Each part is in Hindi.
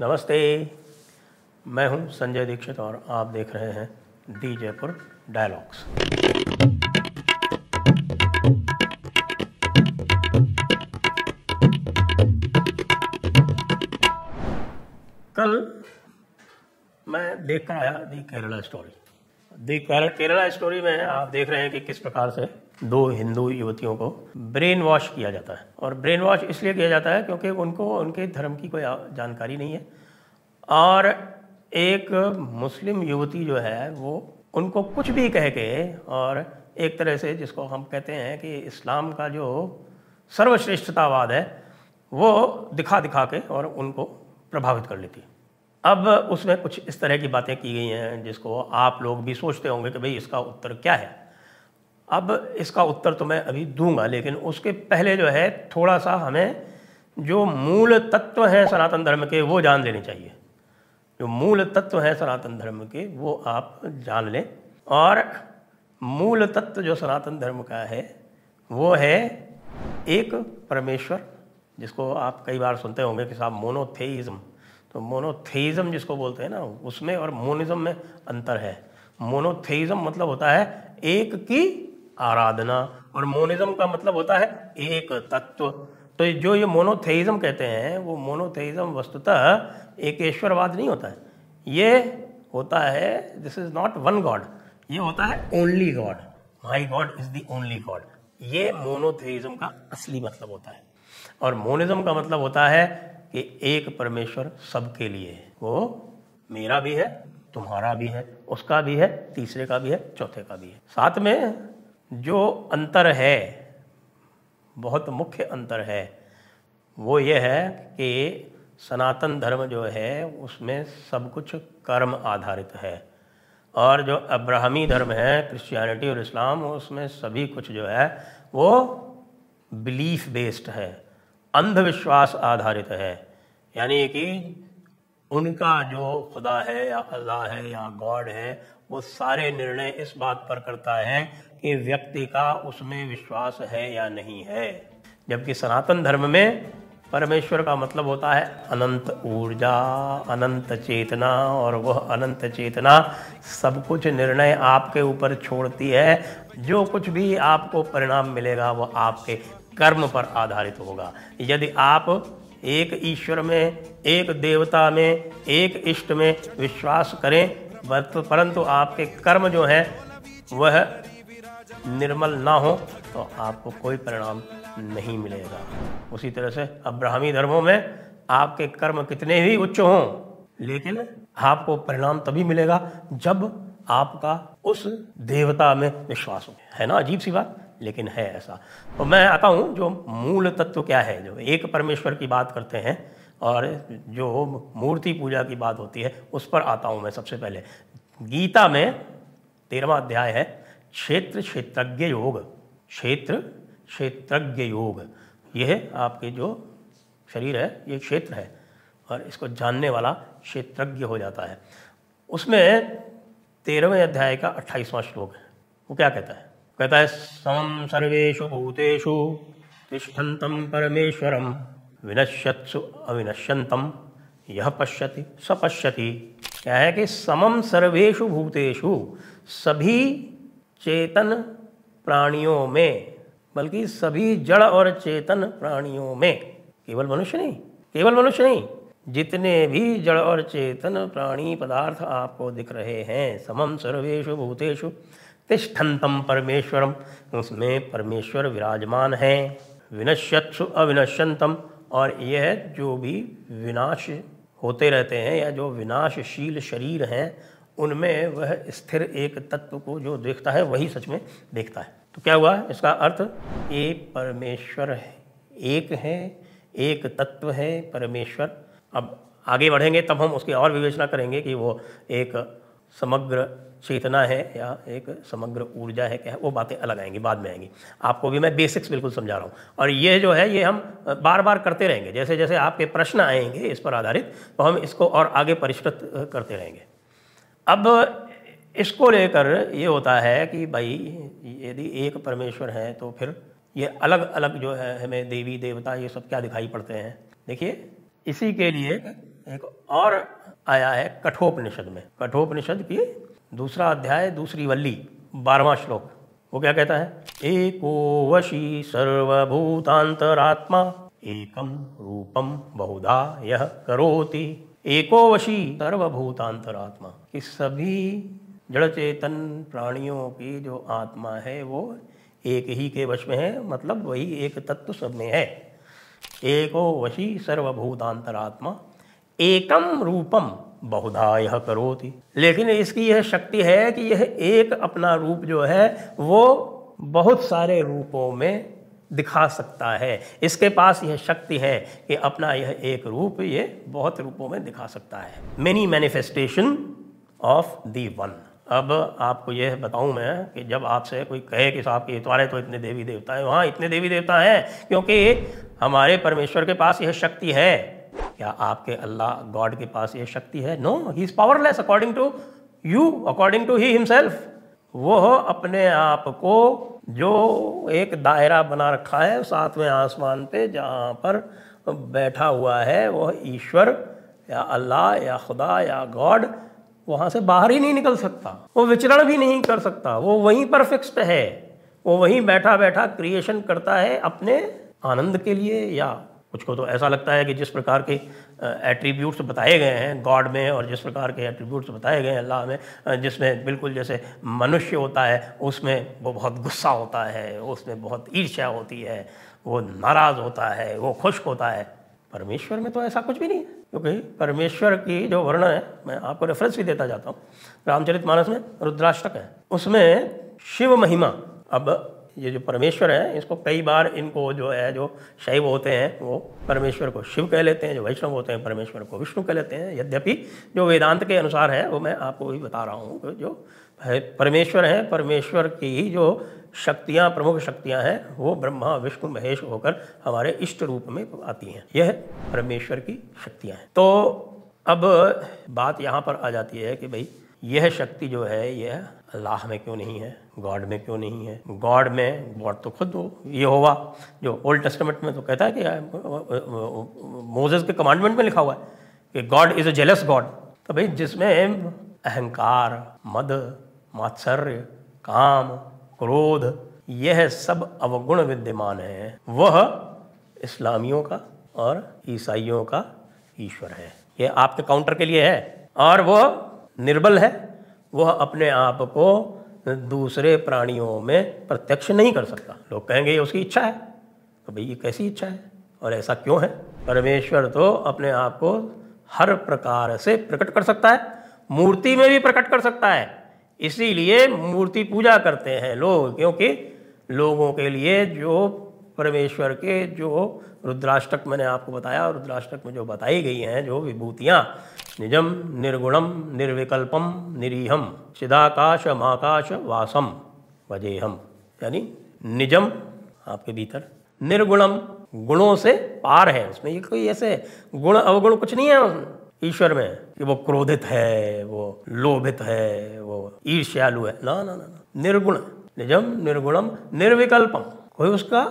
नमस्ते। मैं हूँ संजय दीक्षित और आप देख रहे हैं दी जयपुर डायलॉग्स। कल मैं देख कर आया the Kerala story the Kerala story में आप देख रहे हैं कि किस प्रकार से दो हिंदू युवतियों को ब्रेन वॉश किया जाता है। और ब्रेन वॉश इसलिए किया जाता है क्योंकि उनको, उनके धर्म की कोई जानकारी नहीं है। और एक मुस्लिम युवती जो है, वो उनको कुछ भी कह के, और एक तरह से जिसको हम कहते हैं कि इस्लाम का जो सर्वश्रेष्ठतावाद है, वो दिखा दिखा के और उनको प्रभावित कर लेती है। अब उसमें कुछ इस तरह की बातें की गई हैं, जिसको आप लोग भी सोचते होंगे कि भाई इसका उत्तर क्या है। अब इसका उत्तर तो मैं अभी दूँगा, लेकिन उसके पहले जो है थोड़ा सा हमें जो मूल तत्व हैं सनातन धर्म के, वो जान लेने चाहिए। जो मूल तत्व हैं सनातन धर्म के, वो आप जान लें। और मूल तत्व जो सनातन धर्म का है, वो है एक परमेश्वर, जिसको आप कई बार सुनते होंगे कि साहब मोनोथेइज्म तो मोनोथेइज्म जिसको बोलते हैं ना, उसमें और मोनिज्म में अंतर है। मोनोथेइज्म मतलब होता है एक की आराधना और मोनिज्म का मतलब होता है एक तत्व। तो जो ये मोनोथेइज्म कहते हैं, वो मोनोथेइज्म वस्तुतः एक ईश्वरवाद नहीं होता है। ये होता है this is not one god ये होता है only god my god is the only god ये मोनोथेइज्म का असली मतलब होता है। और मोनिज्म का मतलब होता है कि एक परमेश्वर सबके लिए है वो मेरा भी है, तुम्हारा भी है, उसका भी है, तीसरे का भी है, चौथे का भी है। साथ में जो अंतर है, बहुत मुख्य अंतर है, वो ये है कि सनातन धर्म जो है, उसमें सब कुछ कर्म आधारित है। और जो अब्राहमी धर्म है क्रिश्चियनिटी और इस्लाम उसमें सभी कुछ जो है, वो बिलीफ बेस्ड है, अंधविश्वास आधारित है। यानी कि उनका जो खुदा है या अल्लाह है या गॉड है, वो सारे निर्णय इस बात पर करता है कि व्यक्ति का उसमें विश्वास है या नहीं है। जबकि सनातन धर्म में परमेश्वर का मतलब होता है अनंत ऊर्जा, अनंत चेतना, और वह अनंत चेतना सब कुछ निर्णय आपके ऊपर छोड़ती है। जो कुछ भी आपको परिणाम मिलेगा, वह आपके कर्म पर आधारित होगा। यदि आप एक ईश्वर में, एक देवता में, एक इष्ट में विश्वास करें, परंतु आपके कर्म जो हैं, वह निर्मल ना हो तो आपको कोई परिणाम नहीं मिलेगा। उसी तरह से अब्राहमी धर्मों में आपके कर्म कितने ही उच्च हों, लेकिन आपको परिणाम तभी मिलेगा जब आपका उस देवता में विश्वास हो। है ना? अजीब सी बात, लेकिन है ऐसा। तो मैं आता हूँ, जो मूल तत्व क्या है, जो एक परमेश्वर की बात करते हैं, और जो मूर्ति पूजा की बात होती है, उस पर आता हूँ मैं सबसे पहले। गीता में तेरहवा अध्याय है क्षेत्र क्षेत्रज्ञ योग। क्षेत्र क्षेत्रज्ञ योग। यह आपके जो शरीर है, ये क्षेत्र है और इसको जानने वाला क्षेत्रज्ञ हो जाता है। उसमें तेरहवें अध्याय का अट्ठाईसवां श्लोक है। वो क्या कहता है? कहता है समम सर्वेशु भूतेषु तिष्ठन्तं परमेश्वरम विनश्यत्सु अविनश्यंतम यह पश्यति स पश्यति। क्या है कि समम सर्वेशु भूतेषु सभी चेतन प्राणियों में, बल्कि सभी जड़ और चेतन प्राणियों में। केवल मनुष्य नहीं, केवल मनुष्य नहीं, जितने भी जड़ और चेतन प्राणी पदार्थ आपको दिख रहे हैं समम सर्वेशु भूतेषु तिष्ठंतम परमेश्वरम उसमें परमेश्वर विराजमान है। विनश्यत्सु अविनश्यंतम और यह जो भी विनाश होते रहते हैं या जो विनाशशील शरीर हैं उनमें वह स्थिर एक तत्व को जो देखता है, वही सच में देखता है। तो क्या हुआ? इसका अर्थ ये परमेश्वर है। एक है, एक तत्व है परमेश्वर। अब आगे बढ़ेंगे, तब हम उसकी और विवेचना करेंगे कि वो एक समग्र चेतना है या एक समग्र ऊर्जा है, क्या है, वो बातें अलग आएँगी, बाद में आएँगी। आपको भी मैं बेसिक्स बिल्कुल समझा रहा हूँ। और ये जो है, ये हम बार बार करते रहेंगे। जैसे जैसे आपके प्रश्न आएँगे इस पर आधारित तो हम इसको और आगे परिष्कृत करते रहेंगे। अब इसको लेकर ये होता है कि भाई, यदि एक परमेश्वर है तो फिर ये अलग अलग जो है, हमें देवी, देवता, ये सब क्या दिखाई पड़ते हैं? देखिए, इसी के लिए एक और आया है कठोपनिषद में। कठोपनिषद की दूसरा अध्याय, दूसरी वल्ली, बारहवा श्लोक। वो क्या कहता है? एको वशी सर्वभूतांतरात्मा एकम रूपम बहुधा यह करोति। एको वशी सर्वभूतांतरात्मा। कि सभी जड़ चेतन प्राणियों की जो आत्मा है, वो एक ही के वश में है मतलब वही एक तत्व सब में है। एको वशी सर्वभूतांतरात्मा। एकम रूपम बहुधा यह करोति। लेकिन इसकी यह शक्ति है कि यह एक अपना रूप जो है, वो बहुत सारे रूपों में दिखा सकता है। इसके पास यह शक्ति है कि अपना यह एक रूप ये बहुत रूपों में दिखा सकता है। Many manifestation of the one अब आपको यह बताऊँ मैं कि जब आपसे कोई कहे कि साहब के तुम्हारे तो इतने देवी देवता हैं, वहाँ इतने देवी देवता हैं, क्योंकि हमारे परमेश्वर के पास यह शक्ति है। क्या आपके अल्लाह गॉड के पास यह शक्ति है? No he is powerless according to you according to he himself वो अपने आप को जो एक दायरा बना रखा है, सातवें आसमान पे जहाँ पर बैठा हुआ है, वह ईश्वर या अल्लाह या खुदा या गॉड, वहाँ से बाहर ही नहीं निकल सकता। वो विचरण भी नहीं कर सकता। वो वहीं पर फिक्स्ड है। वो वहीं बैठा बैठा क्रिएशन करता है अपने आनंद के लिए या कुछ को तो ऐसा लगता है कि जिस प्रकार के एट्रीब्यूट्स बताए गए हैं गॉड में और जिस प्रकार के एट्रीब्यूट्स बताए गए हैं अल्लाह में जिसमें बिल्कुल जैसे मनुष्य होता है, उसमें वो बहुत गुस्सा होता है, उसमें बहुत ईर्ष्या होती है, वो नाराज़ होता है, वो खुश होता है। परमेश्वर में तो ऐसा कुछ भी नहीं है, क्योंकि परमेश्वर की जो वर्णन है, मैं आपको रेफरेंस भी देता जाता हूँ। रामचरित मानस में रुद्राष्टक है। उसमें शिव महिमा, अब ये जो परमेश्वर है, इसको कई बार इनको जो है, जो शैव होते हैं, वो परमेश्वर को शिव कह लेते हैं, जो वैष्णव होते हैं, परमेश्वर को विष्णु कह लेते हैं। यद्यपि जो वेदांत के अनुसार है, वो मैं आपको भी बता रहा हूँ जो परमेश्वर है, परमेश्वर की जो शक्तियाँ, प्रमुख शक्तियाँ हैं, वो ब्रह्मा, विष्णु, महेश होकर हमारे इष्ट रूप में आती हैं। यह परमेश्वर की शक्तियाँ हैं। तो अब बात यहाँ पर आ जाती है कि भाई, यह शक्ति जो है, यह अल्लाह में क्यों नहीं है? गॉड में क्यों नहीं है? गॉड में, गॉड तो खुद ये होगा, जो ओल्ड टेस्टमेंट में तो कहता है कि मोजेस के कमांडमेंट में लिखा हुआ है कि god is a jealous god. तो भाई, जिसमें अहंकार, मद, मात्सर्य, काम, क्रोध, यह सब अवगुण विद्यमान है, वह इस्लामियों का और ईसाइयों का ईश्वर है। यह आपके काउंटर के लिए है और वह निर्बल है। वह अपने आप को दूसरे प्राणियों में प्रत्यक्ष नहीं कर सकता। लोग कहेंगे, ये उसकी इच्छा है। तो भाई, ये कैसी इच्छा है? और ऐसा क्यों है? परमेश्वर तो अपने आप को हर प्रकार से प्रकट कर सकता है, मूर्ति में भी प्रकट कर सकता है। इसीलिए मूर्ति पूजा करते हैं लोग, क्योंकि लोगों के लिए जो परमेश्वर के जो रुद्राष्टक मैंने आपको बताया रुद्राष्टक में जो बताई गई हैं, जो विभूतियाँ निजम निर्गुणम निर्विकल्पम निरीहम चिदाकाश, माकाश वासम वजेहम यानी निजम आपके भीतर निर्गुणम गुणों से पार है। उसमें ये कोई ऐसे गुण, अवगुण कुछ नहीं है ईश्वर में, कि वो क्रोधित है, वो लोभित है, वो ईर्ष्यालु है। ना ना ना निर्गुण निजम निर्गुणम निर्विकल्पम कोई उसका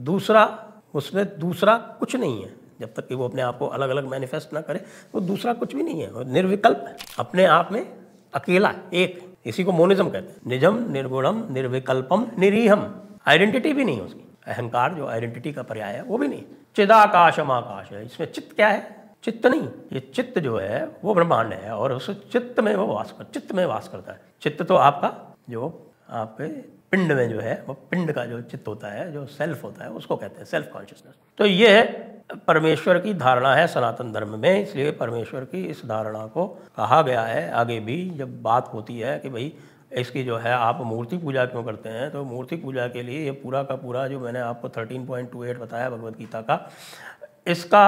दूसरा, उसमें दूसरा कुछ नहीं है। जब तक कि वो अपने आप को अलग अलग मैनिफेस्ट ना करे, वो दूसरा कुछ भी नहीं है निर्विकल्प अपने आप में अकेला, एक। इसी को मोनिज्म कहते हैं। निजम, निर्गुणम, निर्विकल्पम, निरीहम। आइडेंटिटी भी नहीं उसकी। अहंकार जो आइडेंटिटी का पर्याय है, वो भी नहीं। चिदाकाशम आकाश है। इसमें चित्त क्या है? चित्त नहीं। ये चित्त जो है, वो ब्रह्मांड है और उस चित्त में वो वास कर चित्त में वास करता है। चित्त तो आपका, जो आपके पिंड में जो है, वो पिंड का जो चित्त होता है, जो सेल्फ होता है, उसको कहते हैं सेल्फ कॉन्शियसनेस तो ये परमेश्वर की धारणा है सनातन धर्म में, इसलिए परमेश्वर की इस धारणा को कहा गया है। आगे भी जब बात होती है कि भाई, इसकी जो है, आप मूर्ति पूजा क्यों करते हैं तो मूर्ति पूजा के लिए ये पूरा का पूरा जो मैंने आपको 13.28 बताया भगवत गीता का, इसका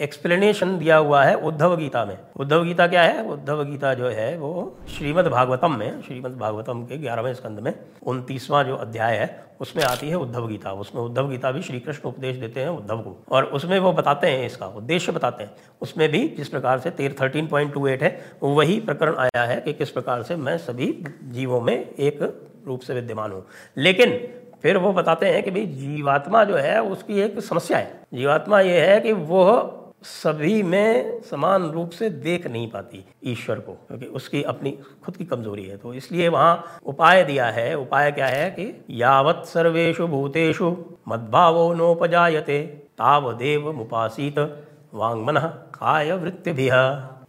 एक्सप्लेनेशन दिया हुआ है उद्धव गीता में। उद्धव गीता क्या है? उद्धव गीता जो है वो श्रीमद् भागवतम में, श्रीमद् भागवतम के ग्यारहवें स्कंद में, उनतीसवां जो अध्याय है, उसमें आती है उद्धव गीता। उसमें उद्धव गीता भी श्री कृष्ण उपदेश देते हैं उद्धव को। और उसमें वो बताते हैं इसका, उद्देश्य बताते हैं। उसमें भी जिस प्रकार से तेर थर्टीन पॉइंट टू एट है, वही प्रकरण आया है कि किस प्रकार से मैं सभी जीवों में एक रूप से विद्यमान हूँ। लेकिन फिर वो बताते हैं कि भाई जीवात्मा जो है, उसकी एक समस्या है। जीवात्मा ये है कि वो सभी में समान रूप से देख नहीं पाती ईश्वर को, क्योंकि उसकी अपनी खुद की कमज़ोरी है। तो इसलिए वहाँ उपाय दिया है। उपाय क्या है कि यावत सर्वेशु भूतेषु मद्भावो नोपजायते, तावदेव मुपासीत वांगमन काय वृत्ति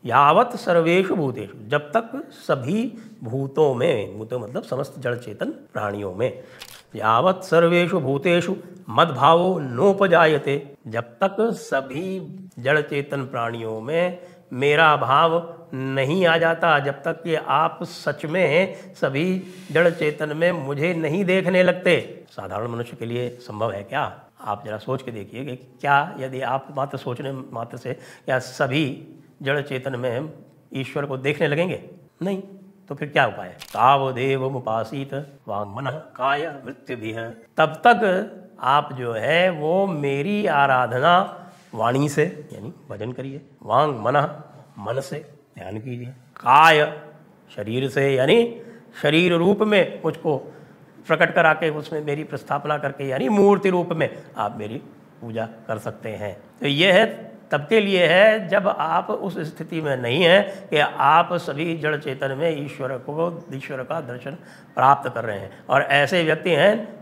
यावत सर्वेशु भूतेषु, जब तक सभी भूतों में, भूतों मतलब समस्त जड़ चेतन प्राणियों में। यावत सर्वेशु भूतेषु मदभावो नोपजायते। जब तक सभी जड़ चेतन प्राणियों में मेरा भाव नहीं आ जाता, जब तक कि आप सच में सभी जड़ चेतन में मुझे नहीं देखने लगते। साधारण मनुष्य के लिए संभव है क्या? आप जरा सोच के देखिए कि क्या यदि आप मात्र सोचने, मात्र से क्या सभी जड़ चेतन में ईश्वर को देखने लगेंगे? नहीं। तो फिर क्या उपाय तावदेव उपासित मन काय वृत्ति भी है तब तक आप जो है, वो मेरी आराधना वाणी से, यानी भजन करिए। वांग मन मन से ध्यान कीजिए। काय शरीर से, यानी शरीर रूप में मुझको प्रकट करा के उसमें मेरी प्रस्थापना करके, यानी मूर्ति रूप में आप मेरी पूजा कर सकते हैं। तो ये है तब के लिए है, जब आप उस स्थिति में नहीं हैं कि आप सभी जड़ चेतन में ईश्वर को, ईश्वर का दर्शन प्राप्त कर रहे हैं। और ऐसे व्यक्ति हैं,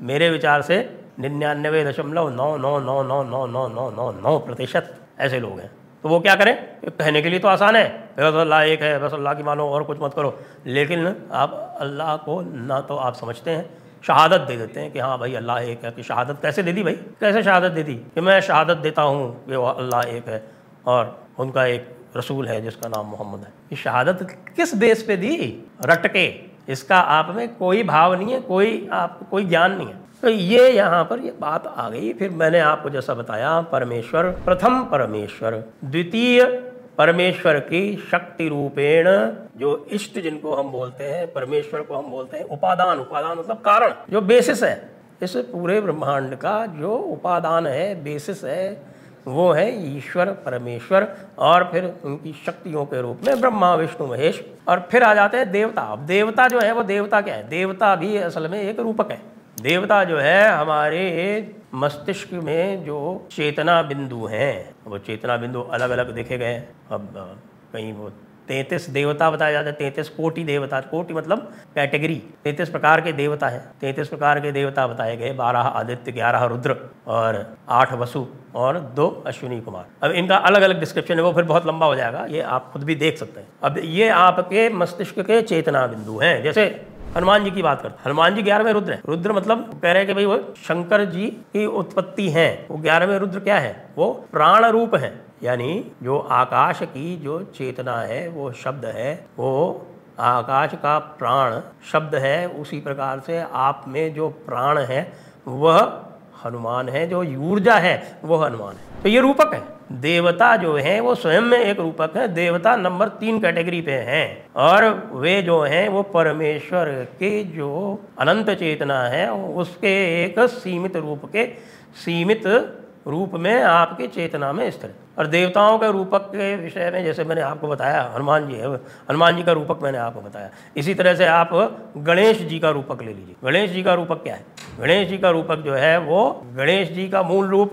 मेरे विचार से निन्यानवे दशमलव नौ नौ नौ नौ नौ नौ नौ नौ नौ प्रतिशत ऐसे लोग हैं। तो वो क्या करें? कहने के लिए तो आसान है। बस अल्लाह एक है, बस अल्लाह की मानो और कुछ मत करो। लेकिन आप अल्लाह को ना तो आप समझते हैं शहादत दे देते हैं कि हाँ भाई, अल्लाह एक है, कि शहादत कैसे दे दी भाई? कैसे शहादत दे दी? कि मैं शहादत देता हूँ, कि वो अल्लाह एक है और उनका एक रसूल है जिसका नाम मोहम्मद है। ये शहादत किस बेस पे दी? रट के इसका आप में कोई भाव नहीं है, कोई आप, कोई ज्ञान नहीं है। तो ये यहाँ पर ये बात आ गई। फिर मैंने आपको जैसा बताया, परमेश्वर, प्रथम परमेश्वर, द्वितीय परमेश्वर की शक्ति रूपेण, जो इष्ट जिनको हम बोलते हैं, परमेश्वर को हम बोलते हैं, उपादान उपादान मतलब कारण, जो बेसिस है। इस पूरे ब्रह्मांड का जो उपादान है बेसिस है, वो है ईश्वर, परमेश्वर, और फिर उनकी शक्तियों के रूप में ब्रह्मा, विष्णु, महेश, और फिर आ जाते हैं देवता। अब देवता जो है, वो देवता क्या है? देवता भी असल में एक रूपक है। देवता जो है, हमारे मस्तिष्क में जो चेतना बिंदु हैं, वो चेतना बिंदु अलग अलग देखे गए अब कहीं वो तैतीस देवता बताया जाता है, तैतीस कोटि देवता, कोटि मतलब कैटेगरी, तैतीस प्रकार के देवता हैं। तैतीस प्रकार के देवता बताए गए, बारह आदित्य, ग्यारह रुद्र और आठ वसु और दो अश्विनी कुमार। अब इनका अलग अलग डिस्क्रिप्शन है, वो फिर बहुत लंबा हो जाएगा, ये आप खुद भी देख सकते हैं। अब ये आपके मस्तिष्क के चेतना बिंदु हैं, जैसे हनुमान जी की बात करते हनुमान जी ग्यारहवें रुद्र है। रुद्र मतलब कह रहे हैं कि भाई वो शंकर जी की उत्पत्ति है। वो ग्यारहवें रुद्र क्या है? वो प्राण रूप है। यानी जो आकाश की जो चेतना है, वो शब्द है, वो आकाश का प्राण शब्द है, उसी प्रकार से आप में जो प्राण है, वह हनुमान है, जो ऊर्जा है, वो हनुमान है। तो ये रूपक है। देवता जो है, वो स्वयं में एक रूपक है। देवता नंबर तीन कैटेगरी पे है। और वे जो है, वो परमेश्वर के जो अनंत चेतना है, उसके एक सीमित रूप के, सीमित रूप में आपके चेतना में स्थिर और देवताओं के रूपक के विषय में जैसे मैंने आपको बताया, हनुमान जी है, हनुमान जी का रूपक मैंने आपको बताया। इसी तरह से आप गणेश जी का रूपक ले लीजिए। गणेश जी का रूपक क्या है? गणेश जी का रूपक जो है, वो गणेश जी का मूल रूप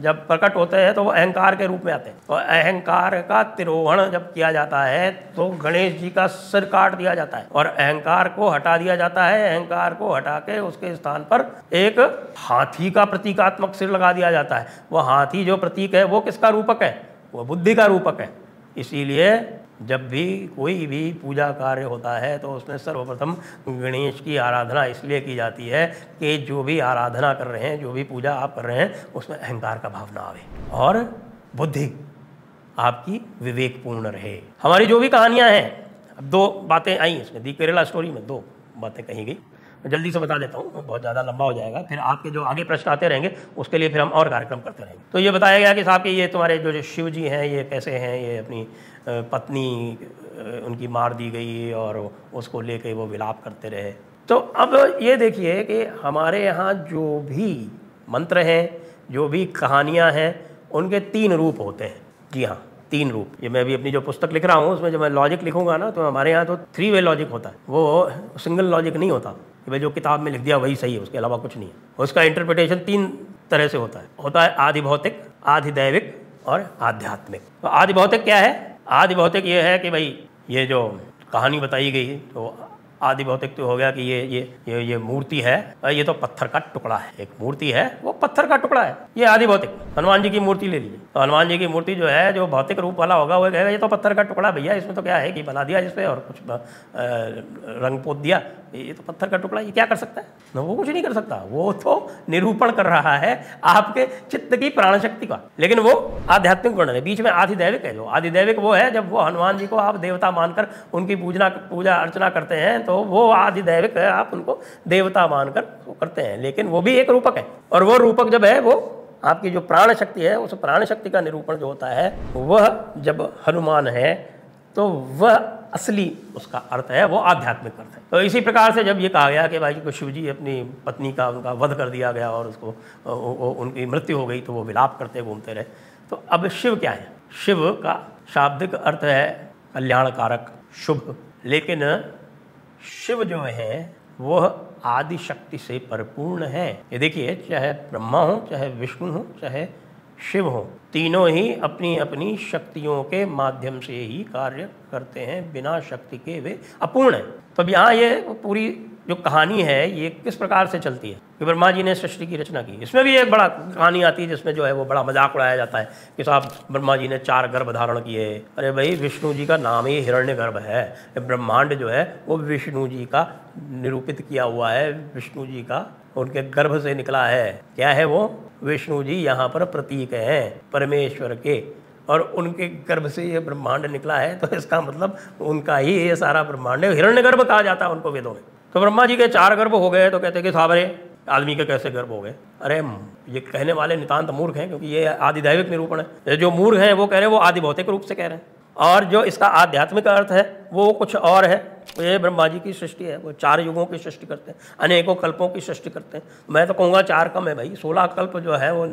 जब प्रकट होते हैं तो वो अहंकार के रूप में आते हैं। और अहंकार का तिरोहण जब किया जाता है तो गणेश जी का सिर काट दिया जाता है और अहंकार को हटा दिया जाता है। अहंकार को हटा के उसके स्थान पर एक हाथी का प्रतीकात्मक सिर लगा दिया जाता है। वह हाथी जो प्रतीक है, वो किसका रूपक है? वह बुद्धि का रूपक है। इसीलिए जब भी कोई भी पूजा कार्य होता है तो उसमें सर्वप्रथम गणेश की आराधना इसलिए की जाती है कि जो भी आराधना कर रहे हैं, जो भी पूजा आप कर रहे हैं, उसमें अहंकार का भावना आवे और बुद्धि आपकी विवेकपूर्ण रहे। हमारी जो भी कहानियाँ हैं, अब दो बातें आई इसमें। दी केरला स्टोरी में दो बातें कही गई। जल्दी से बता देता हूँ, बहुत ज़्यादा लंबा हो जाएगा। फिर आपके जो आगे प्रश्न आते रहेंगे, उसके लिए फिर हम और कार्यक्रम करते रहेंगे। तो ये बताया गया कि साहब कि ये तुम्हारे जो शिव जी हैं, ये कैसे हैं? ये अपनी पत्नी उनकी मार दी गई और उसको लेके वो विलाप करते रहे। तो अब ये देखिए कि हमारे यहाँ जो भी मंत्र हैं, जो भी कहानियाँ हैं, उनके तीन रूप होते हैं। जी हाँ तीन रूप। ये मैं भी अपनी जो पुस्तक लिख रहा हूँ, उसमें जब मैं लॉजिक लिखूँगा ना तो हमारे यहाँ तो थ्री वे लॉजिक होता है। वो सिंगल लॉजिक नहीं होता। कि भाई जो किताब में लिख दिया वही सही है, उसके अलावा कुछ नहीं है। उसका इंटरप्रिटेशन तीन तरह से होता है। होता है आधि भौतिक आधि दैविक और आध्यात्मिक। तो आधि भौतिक क्या है? आधि भौतिक ये है कि भाई, ये जो कहानी बताई गई तो आदि भौतिक तो हो गया कि ये ये ये ये मूर्ति है ये तो पत्थर का टुकड़ा है, एक मूर्ति है, वो पत्थर का टुकड़ा है, ये आदि भौतिक। हनुमान जी की मूर्ति ले लीजिए। तो हनुमान जी की मूर्ति जो है, जो भौतिक रूप वाला होगा, वो कहेगा, ये तो पत्थर का टुकड़ा भैया, इसमें तो क्या है कि बना दिया जिसमें और कुछ रंग पोत दिया, ये तो पत्थर का टुकड़ा, ये क्या कर सकता है? न, वो कुछ नहीं कर सकता। वो तो निरूपण कर रहा है आपके चित्त की प्राण शक्ति का। लेकिन वो आध्यात्मिक गुण है। बीच में आधिदैविक है। जो आधिदैविक वो है, जब वो हनुमान जी को आप देवता मानकर उनकी पूजना, पूजा अर्चना करते हैं तो वो आधिदैविक है। आप उनको देवता मानकर वो करते हैं। लेकिन वो भी एक रूपक है। और वो रूपक जब है, वो आपकी जो प्राण शक्ति है, उस प्राण शक्ति का निरूपण जो होता है, वह जब हनुमान है तो वह असली उसका अर्थ है, वो आध्यात्मिक अर्थ है। तो इसी प्रकार से जब ये कहा गया कि भाई को शिव जी अपनी पत्नी का उनका वध कर दिया गया और उसको उनकी मृत्यु हो गई तो वो विलाप करते, घूमते रहे। तो अब शिव क्या है? शिव का शाब्दिक अर्थ है कल्याणकारक, शुभ। लेकिन शिव जो है, वह आदि शक्ति से परिपूर्ण है। ये देखिए, चाहे ब्रह्मा हो, चाहे विष्णु हो, चाहे शिव हो। तीनों ही अपनी अपनी शक्तियों के माध्यम से ही कार्य करते हैं, बिना शक्ति के वे अपूर्ण हैं। तो यहाँ ये पूरी जो कहानी है, ये किस प्रकार से चलती है? कि ब्रह्मा जी ने सृष्टि की रचना की। इसमें भी एक बड़ा कहानी आती है, जिसमें जो है वो बड़ा मज़ाक उड़ाया जाता है कि साहब ब्रह्मा जी ने चार गर्भ धारण किए अरे भाई, विष्णु जी का नाम ही हिरण्य गर्भ है ब्रह्मांड जो है, वो विष्णु जी का निरूपित किया हुआ है। विष्णु जी का उनके गर्भ से निकला है। क्या है वो? विष्णु जी यहाँ पर प्रतीक हैं, परमेश्वर के। और उनके गर्भ से ये ब्रह्मांड निकला है तो इसका मतलब उनका ही ये सारा ब्रह्मांड है। हिरण्य गर्भ कहा जाता है उनको वेदों में। तो ब्रह्मा जी के चार गर्भ हो गए तो कहते कि साबरे आदमी के कैसे गर्भ हो गए? अरे, ये कहने वाले नितांत मूर्ख हैं, क्योंकि ये आदिदैविक निरूपण है। जो मूर्ख हैं, वो कह रहे हैं, वो आदि भौतिक रूप से कह रहे हैं। और जो इसका आध्यात्मिक अर्थ है, वो कुछ और है। ये ब्रह्मा जी की सृष्टि है, वो चार युगों की सृष्टि करते हैं, अनेकों कल्पों की सृष्टि करते हैं। मैं तो कहूँगा चार कम है भाई, सोलह कल्प जो है वो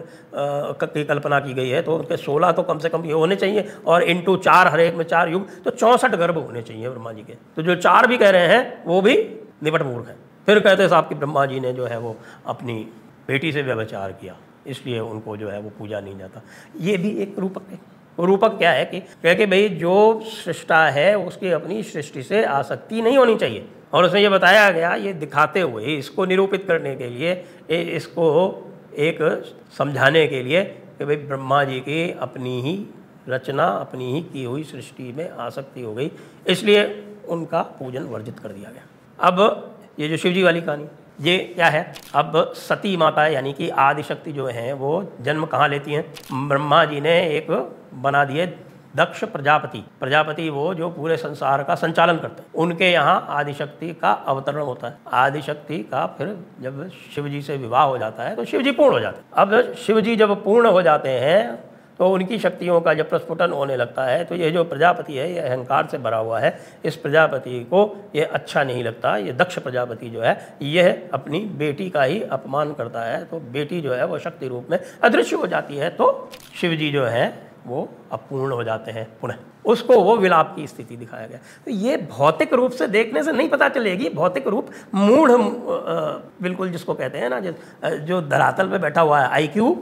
की कल्पना की गई है तो उनके सोलह तो कम से कम ये होने चाहिए, और इंटू चार हर एक में चार युग तो चौंसठ गर्भ होने चाहिए ब्रह्मा जी के। तो जो चार भी कह रहे हैं, वो भी निपट मूर्ख है। फिर कहते साहब कि ब्रह्मा जी ने जो है वो अपनी बेटी से व्यवचार किया, इसलिए उनको जो है वो पूजा नहीं जाता। ये भी एक रूपक है। रूपक क्या है कि कह के भाई जो सृष्टा है, उसकी अपनी सृष्टि से आसक्ति नहीं होनी चाहिए। और उसमें ये बताया गया, ये दिखाते हुए इसको निरूपित करने के लिए इसको एक समझाने के लिए कि भाई ब्रह्मा जी की अपनी ही रचना, अपनी ही की हुई सृष्टि में आसक्ति हो गई। इसलिए उनका पूजन वर्जित कर दिया गया। अब ये जो शिव जी वाली कहानी ये क्या है? अब सती माता यानी कि आदिशक्ति जो है, वो जन्म कहाँ लेती हैं? ब्रह्मा जी ने एक बना दिए दक्ष प्रजापति। प्रजापति वो जो पूरे संसार का संचालन करते हैं। उनके यहाँ आदिशक्ति का अवतरण होता है। आदिशक्ति का फिर जब शिव जी से विवाह हो जाता है तो शिव जी पूर्ण हो जाते हैं। अब शिव जी जब पूर्ण हो जाते हैं तो उनकी शक्तियों का जब प्रस्फुटन होने लगता है तो ये जो प्रजापति है, ये अहंकार से भरा हुआ है। इस प्रजापति को ये अच्छा नहीं लगता, ये दक्ष प्रजापति जो है, यह अपनी बेटी का ही अपमान करता है। तो बेटी जो है, वो शक्ति रूप में अदृश्य हो जाती है तो शिव जी जो है, वो अपूर्ण हो जाते हैं पुनः। उसको वो विलाप की स्थिति दिखाया गया। तो ये भौतिक रूप से देखने से नहीं पता चलेगी, भौतिक रूप मूढ़ बिल्कुल जिसको कहते हैं ना जो धरातल पे बैठा हुआ है आईक्यू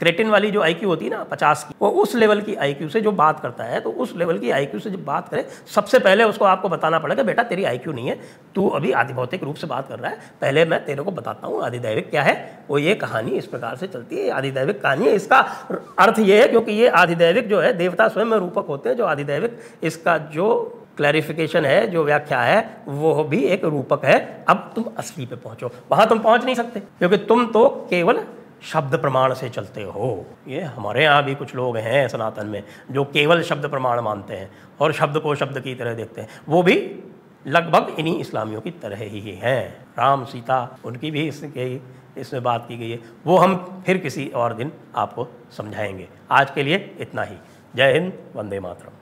क्रेटिन वाली जो आईक्यू होती है ना, पचास की, वो उस लेवल की आईक्यू से जो बात करता है तो उस लेवल की आईक्यू से जब बात करे, सबसे पहले उसको आपको बताना पड़ेगा, बेटा, तेरी आईक्यू नहीं है, तू अभी आधिभौतिक रूप से बात कर रहा है, पहले मैं तेरे को बताता हूँ, आधिदैविक क्या है, वो ये कहानी इस प्रकार से चलती है आधिदैविक कहानी है, इसका अर्थ ये है, क्योंकि ये आधिदैविक जो है, देवता स्वयं रूपक होते हैं, जो आदिदैविक इसका जो क्लैरिफिकेशन है, जो व्याख्या है, वो भी एक रूपक है, अब तुम असली पे पहुंचो, वहाँ तुम पहुँच नहीं सकते, क्योंकि तुम तो केवल शब्द प्रमाण से चलते हो। ये हमारे यहाँ भी कुछ लोग हैं सनातन में, जो केवल शब्द प्रमाण मानते हैं और शब्द को शब्द की तरह देखते हैं। वो भी लगभग इन्हीं इस्लामियों की तरह ही हैं। राम, सीता, उनकी भी इसके, इसमें बात की गई है। वो हम फिर किसी और दिन आपको समझाएँगे। आज के लिए इतना ही। जय हिंद, वंदे मातरम।